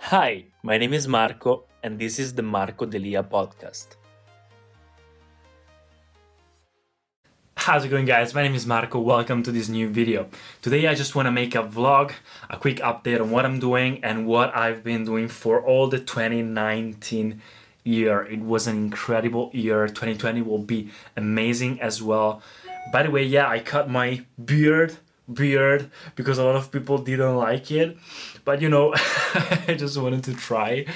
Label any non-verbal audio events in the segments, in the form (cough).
Hi, my name is Marco, and this is the Marco Delia podcast. How's it going, guys? My name is Marco. Welcome to this new video. Today, I just want to make a vlog, a quick update on what I'm doing and what I've been doing for all the 2019 year. It was an incredible year. 2020 will be amazing as well. By the way, yeah, I cut my beard beard because a lot of people didn't like it. But you know (laughs) i just wanted to try.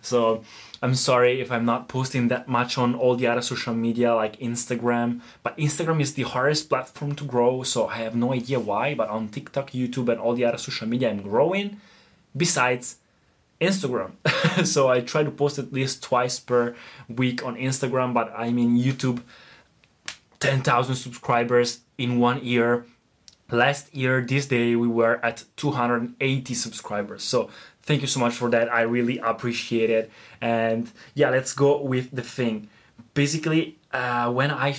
So i'm sorry if i'm not posting that much on all the other social media like instagram but instagram is the hardest platform to grow so i have no idea why but on tiktok youtube and all the other social media i'm growing besides instagram. (laughs) So i try to post at least twice per week on instagram but i mean youtube 10,000 subscribers in one year last year this day we were at 280 subscribers. So thank you so much for that. I really appreciate it. And yeah let's go with the thing. Basically uh, when i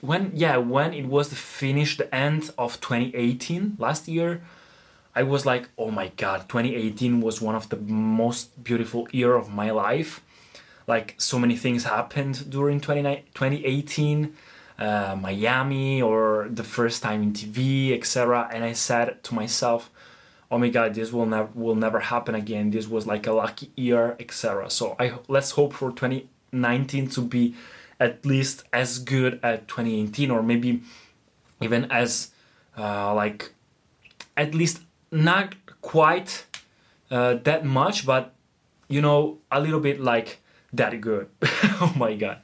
when yeah when it was the finish the end of 2018 last year i was like oh my god 2018 was one of the most beautiful year of my life. Like so many things happened during 2018 uh, Miami or the first time in TV, etc. And I said to myself, "Oh my God, this will never will never happen again. This was like a lucky year, etc." So I let's hope for 2019 to be at least as good as 2018, or maybe even as uh, like at least not quite uh, that much, but you know a little bit like that good. (laughs) oh my God.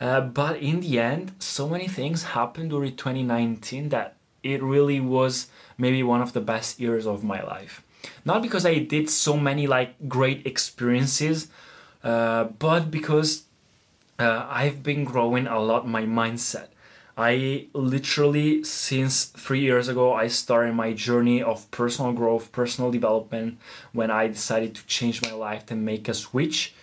Uh, but in the end, so many things happened during 2019 that it really was maybe one of the best years of my life. Not because I did so many like great experiences, uh, but because uh, I've been growing a lot my mindset. I literally, since three years ago, I started my journey of personal growth, personal development when I decided to change my life and make a switch.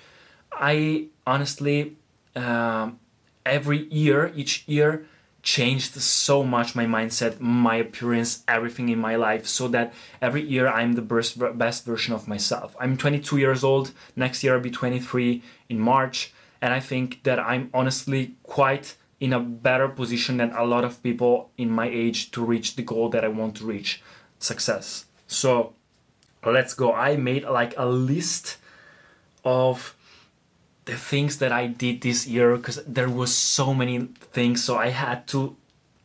I honestly um, every year, each year, changed so much my mindset, my appearance, everything in my life, so that every year I'm the best, best version of myself. I'm 22 years old, next year I'll be 23 in March, and I think that I'm honestly quite in a better position than a lot of people in my age to reach the goal that I want to reach success. So let's go. I made like a list of the things that I did this year because there was so many things so I had to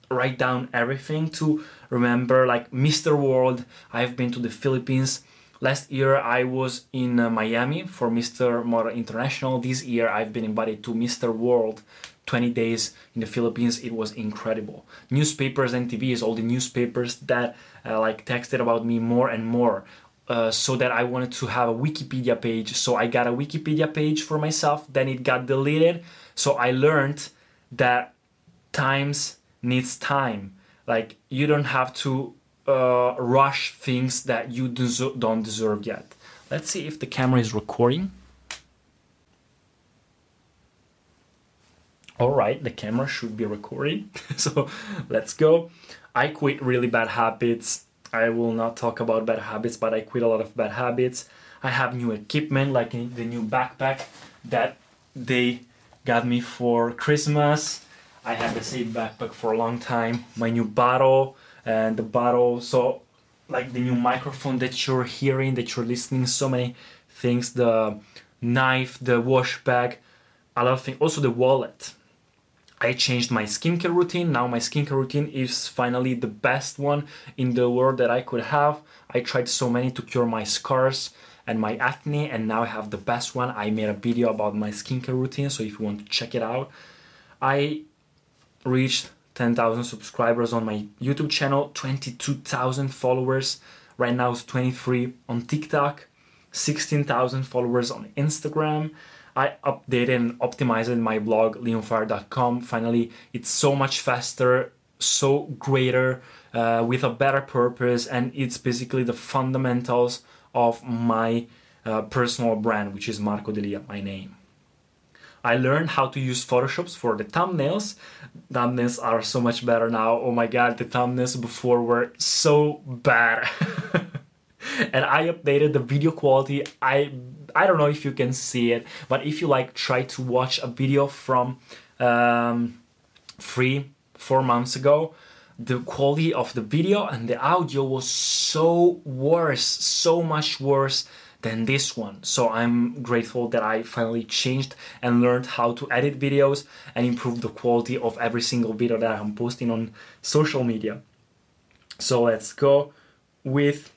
write down everything to remember like Mr. World I've been to the Philippines last year I was in uh, Miami for Mr. Motor International this year I've been invited to Mr. World 20 days in the Philippines it was incredible newspapers and TVs all the newspapers that uh, like texted about me more and more uh, so that I wanted to have a Wikipedia page. So I got a Wikipedia page for myself. Then it got deleted. So I learned that times needs time. Like you don't have to uh, rush things that you don't deserve yet. Let's see if the camera is recording. All right, the camera should be recording. (laughs) so let's go. I quit really bad habits I will not talk about bad habits, but I quit a lot of bad habits. I have new equipment, like the new backpack that they got me for Christmas. I had the same backpack for a long time. My new bottle and the bottle, so like the new microphone that you're hearing, that you're listening, so many things. The knife, the wash bag, a lot of things. Also the wallet I changed my skincare routine. Now my skincare routine is finally the best one in the world that I could have. I tried so many to cure my scars and my acne and now I have the best one. I made a video about my skincare routine so if you want to check it out. I reached 10,000 subscribers on my YouTube channel, 22,000 followers. Right now it's 23 on TikTok, 16,000 followers on Instagram I updated and optimized my blog leonfire.com. Finally, it's so much faster, so greater, uh, with a better purpose, and it's basically the fundamentals of my uh, personal brand, which is Marco Delia, my name. I learned how to use Photoshops for the thumbnails. Thumbnails are so much better now. Oh my god, the thumbnails before were so bad. (laughs) and I updated the video quality. I I don't know if you can see it, but if you like try to watch a video from um, three four months ago, the quality of the video and the audio was so worse, so much worse than this one. So I'm grateful that I finally changed and learned how to edit videos and improve the quality of every single video that I'm posting on social media. So let's go with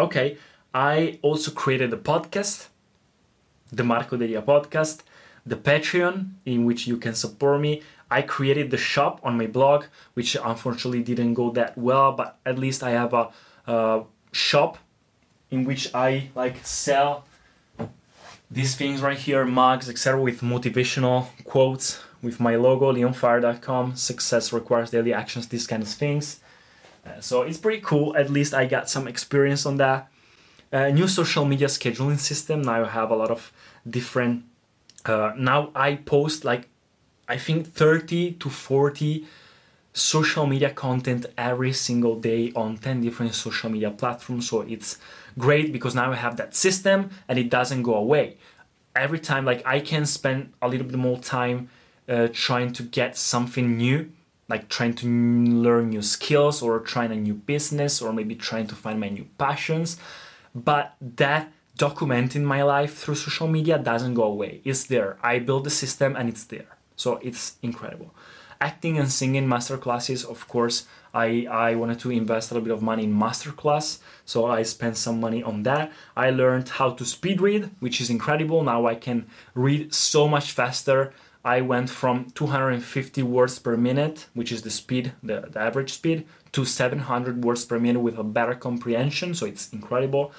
Okay, I also created a podcast, the Marco Delia podcast, the Patreon in which you can support me. I created the shop on my blog, which unfortunately didn't go that well, but at least I have a, a shop in which I like sell these things right here, mugs, etc., with motivational quotes with my logo, leonfire.com. Success requires daily actions, these kind of things. Uh, so it's pretty cool. At least I got some experience on that. Uh, new social media scheduling system. Now I have a lot of different. Uh, now I post like, I think 30 to 40 social media content every single day on 10 different social media platforms. So it's great because now I have that system and it doesn't go away. Every time, like I can spend a little bit more time uh, trying to get something new, like trying to learn new skills or trying a new business or maybe trying to find my new passions. But that documenting my life through social media doesn't go away. It's there. I build the system and it's there. So it's incredible acting and singing masterclasses of course I, I wanted to invest a little bit of money in masterclass so i spent some money on that i learned how to speed read which is incredible now i can read so much faster i went from 250 words per minute which is the speed the, the average speed to 700 words per minute with a better comprehension so it's incredible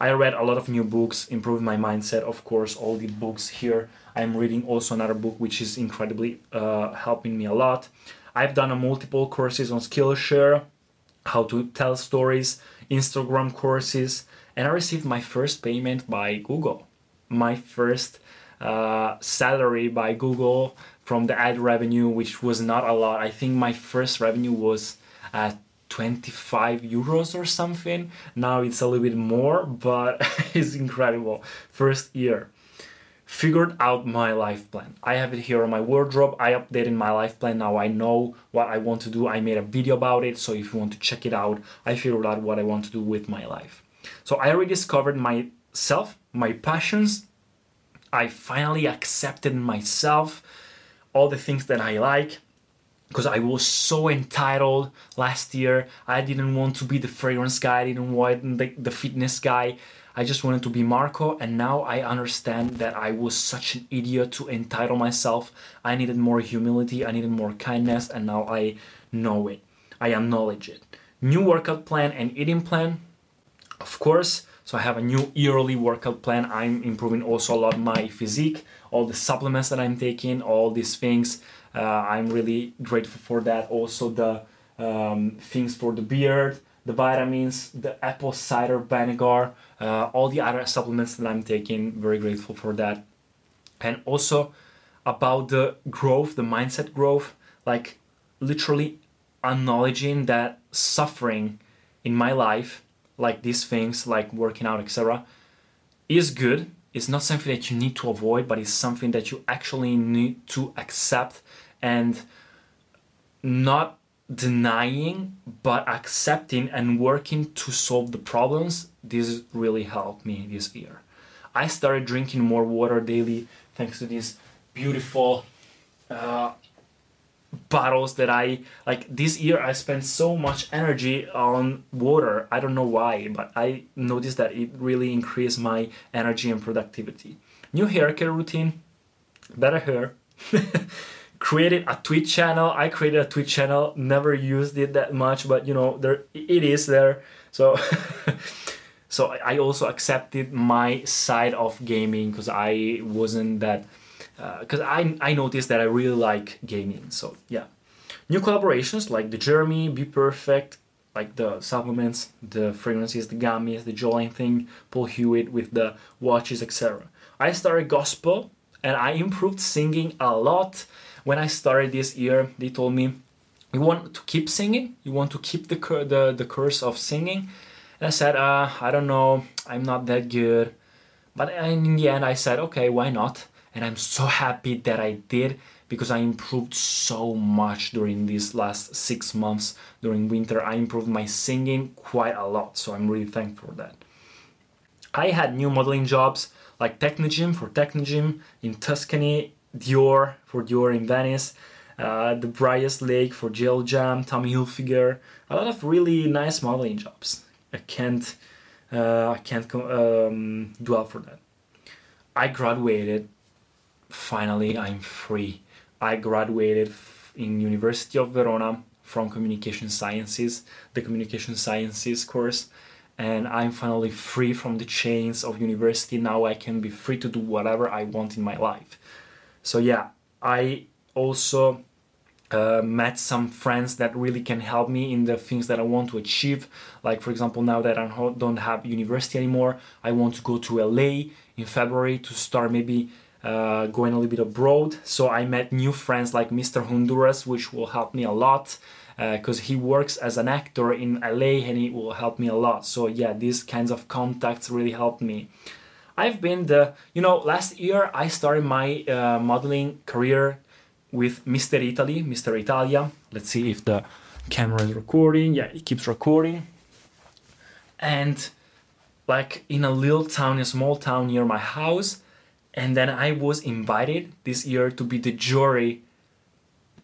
I read a lot of new books, improved my mindset. Of course, all the books here. I'm reading also another book which is incredibly uh, helping me a lot. I've done a multiple courses on Skillshare, how to tell stories, Instagram courses, and I received my first payment by Google. My first Uh, salary by Google from the ad revenue, which was not a lot. I think my first revenue was at 25 euros or something. Now it's a little bit more, but (laughs) it's incredible. First year. Figured out my life plan. I have it here on my wardrobe. I updated my life plan. Now I know what I want to do. I made a video about it. So if you want to check it out, I figured out what I want to do with my life. So I rediscovered myself, my passions. I finally accepted myself, all the things that I like because I was so entitled last year. I didn't want to be the fragrance guy, I didn't want the, the fitness guy. I just wanted to be Marco, and now I understand that I was such an idiot to entitle myself. I needed more humility, I needed more kindness, and now I know it. I acknowledge it. New workout plan and eating plan, of course. So I have a new yearly workout plan. I'm improving also a lot my physique, all the supplements that I'm taking, all these things. Uh, I'm really grateful for that. Also the um, things for the beard, the vitamins, the apple cider vinegar, uh, all the other supplements that I'm taking. Very grateful for that. And also about the growth, the mindset growth, like literally acknowledging that suffering in my life, like these things, like working out, etc., is good it's not something that you need to avoid, but it's something that you actually need to accept and not denying, but accepting and working to solve the problems. This really helped me this year. I started drinking more water daily thanks to these beautiful uh, bottles that I like this year I spent so much energy on water. I don't know why, but I noticed that it really increased my energy and productivity. New hair care routine, better hair. (laughs) created a Twitch channel. I created a Twitch channel, never used it that much, but you know, there it is there. So (laughs) so I also accepted my side of gaming because I wasn't that because uh, I, I noticed that I really like gaming. So yeah, new collaborations like the Jeremy, Be Perfect, like the supplements, the fragrances, the gummies, the Jolene thing, Paul Hewitt with the watches, etc. I started gospel and I improved singing a lot. When I started this year, they told me you want to keep singing, you want to keep the the the curse of singing, And I said, uh, I don't know, I'm not that good. But in the end, I said, okay, why not? And I'm so happy that I did because I improved so much during these last six months during winter. I improved my singing quite a lot, so I'm really thankful for that. I had new modeling jobs like Technogym for Technogym in Tuscany, Dior for Dior in Venice, uh, the Brightest Lake for Jail Jam, Tommy Hilfiger, a lot of really nice modeling jobs. I can't, uh, I can't um, dwell for that. I graduated. Finally, I'm free. I graduated in University of Verona from Communication Sciences, the Communication Sciences course, and I'm finally free from the chains of university. Now I can be free to do whatever I want in my life. So yeah, I also uh, met some friends that really can help me in the things that I want to achieve. Like for example, now that I don't have university anymore, I want to go to LA in February to start maybe uh, going a little bit abroad. So I met new friends like Mr. Honduras, which will help me a lot because uh, he works as an actor in LA and it will help me a lot. So yeah, these kinds of contacts really helped me. I've been the, you know, last year I started my uh, modeling career with Mr. Italy, Mr. Italia. Let's see if the camera is recording. Yeah, it keeps recording. And like in a little town, a small town near my house, and then I was invited this year to be the jury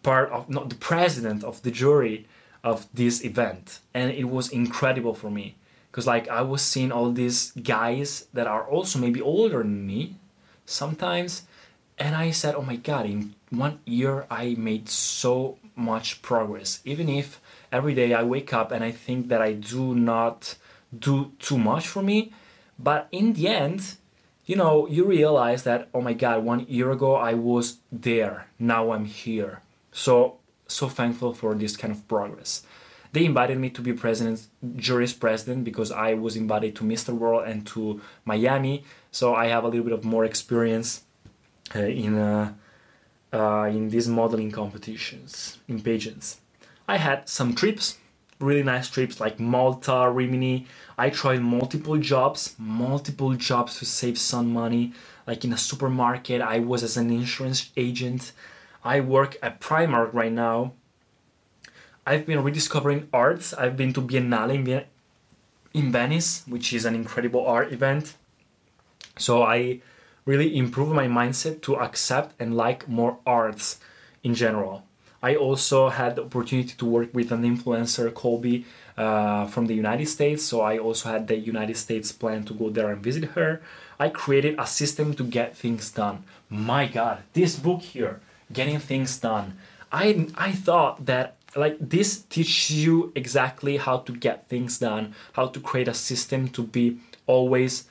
part of not the president of the jury of this event. And it was incredible for me. Because like I was seeing all these guys that are also maybe older than me sometimes. And I said oh my god in one year I made so much progress. Even if every day I wake up and I think that I do not do too much for me. But in the end you know, you realize that, oh my God, one year ago I was there, now I'm here. So, so thankful for this kind of progress. They invited me to be president, jury's president, because I was invited to Mr. World and to Miami. So I have a little bit of more experience uh, in uh, uh, in these modeling competitions, in pageants. I had some trips really nice trips like Malta, Rimini. I tried multiple jobs, multiple jobs to save some money. Like in a supermarket, I was as an insurance agent. I work at Primark right now. I've been rediscovering arts. I've been to Biennale in, Venice, which is an incredible art event. So I really improved my mindset to accept and like more arts in general. I also had the opportunity to work with an influencer, Colby, uh, from the United States. So I also had the United States plan to go there and visit her. I created a system to get things done. My God, this book here, Getting Things Done. I I thought that like this teaches you exactly how to get things done, how to create a system to be always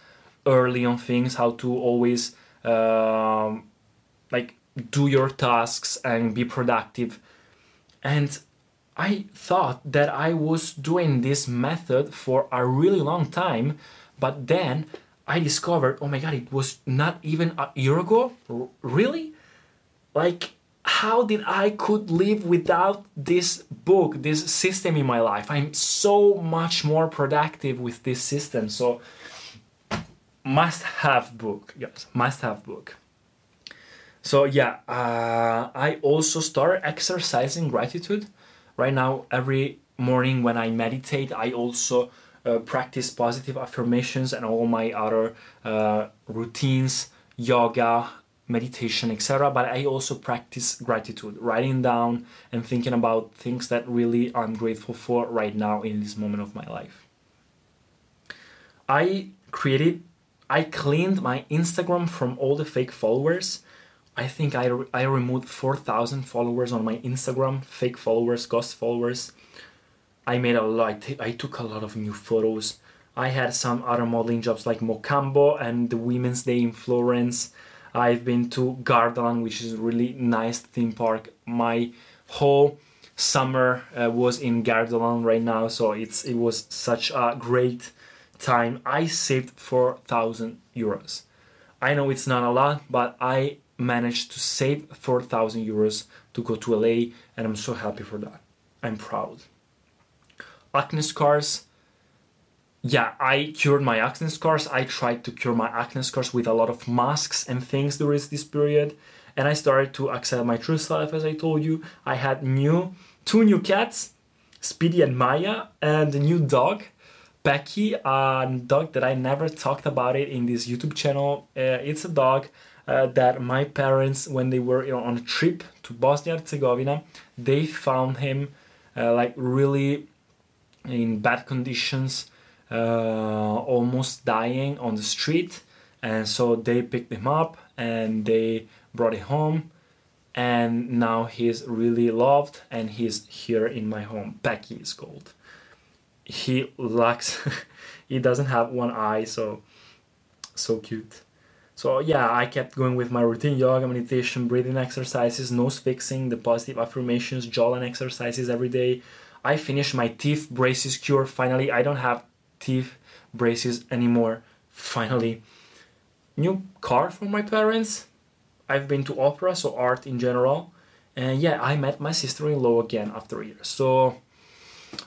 early on things, how to always um, like do your tasks and be productive. And I thought that I was doing this method for a really long time, but then I discovered, oh my god, it was not even a year ago. R- really? Like how did I could live without this book, this system in my life? I'm so much more productive with this system. So must have book. Yes, must have book. So yeah, uh, I also started exercising gratitude. Right now, every morning when I meditate, I also uh, practice positive affirmations and all my other uh, routines, yoga, meditation, etc. But I also practice gratitude, writing down and thinking about things that really I'm grateful for right now in this moment of my life. I created, I cleaned my Instagram from all the fake followers I think I, I removed 4,000 followers on my Instagram, fake followers, ghost followers. I made a lot, I took a lot of new photos. I had some other modeling jobs like Mocambo and the Women's Day in Florence. I've been to Gardaland, which is really nice theme park. My whole summer uh, was in Gardaland right now, so it's it was such a great time. I saved 4,000 euros. I know it's not a lot, but I managed to save 4,000 euros to go to LA, and I'm so happy for that. I'm proud. Acne scars, yeah, I cured my acne scars. I tried to cure my acne scars with a lot of masks and things during this period. And I started to accept my true self, as I told you. I had new two new cats, Speedy and Maya, and a new dog, Becky, a dog that I never talked about it in this YouTube channel. Uh, it's a dog uh, that my parents, when they were you know, on a trip to Bosnia and Herzegovina, they found him uh, like really in bad conditions uh, almost dying on the street. And so they picked him up and they brought him home. And now he's really loved and he's here in my home. Becky is called he lacks (laughs) he doesn't have one eye so so cute so yeah i kept going with my routine yoga meditation breathing exercises nose fixing the positive affirmations jawline exercises every day i finished my teeth braces cure finally i don't have teeth braces anymore. Finally, new car for my parents. I've been to opera, so art in general. And yeah, I met my sister in law again after years. So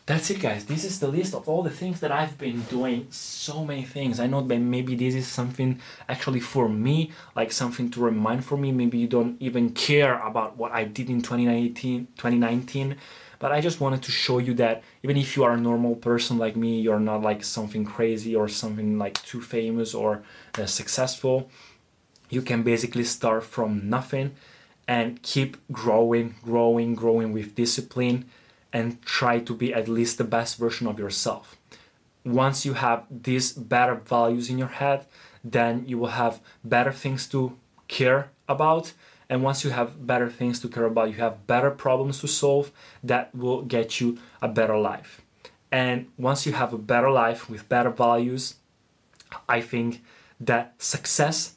that's it, guys. This is the list of all the things that I've been doing. So many things. I know that maybe this is something actually for me, like something to remind for me. Maybe you don't even care about what I did in 2019, 2019 but I just wanted to show you that even if you are a normal person like me, you're not like something crazy or something like too famous or uh, successful. You can basically start from nothing and keep growing, growing, growing with discipline and try to be at least the best version of yourself. Once you have these better values in your head, then you will have better things to care about and once you have better things to care about, you have better problems to solve that will get you a better life. And once you have a better life with better values, I think that success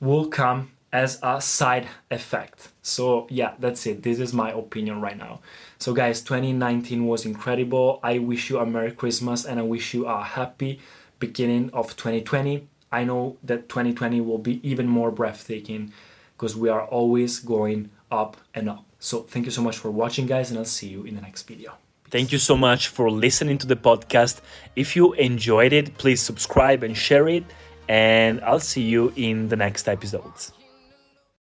will come as a side effect. So, yeah, that's it. This is my opinion right now. So, guys, 2019 was incredible. I wish you a Merry Christmas and I wish you a happy beginning of 2020. I know that 2020 will be even more breathtaking because we are always going up and up. So thank you so much for watching, guys, and I'll see you in the next video. Thank you so much for listening to the podcast. If you enjoyed it, please subscribe and share it, and I'll see you in the next episodes.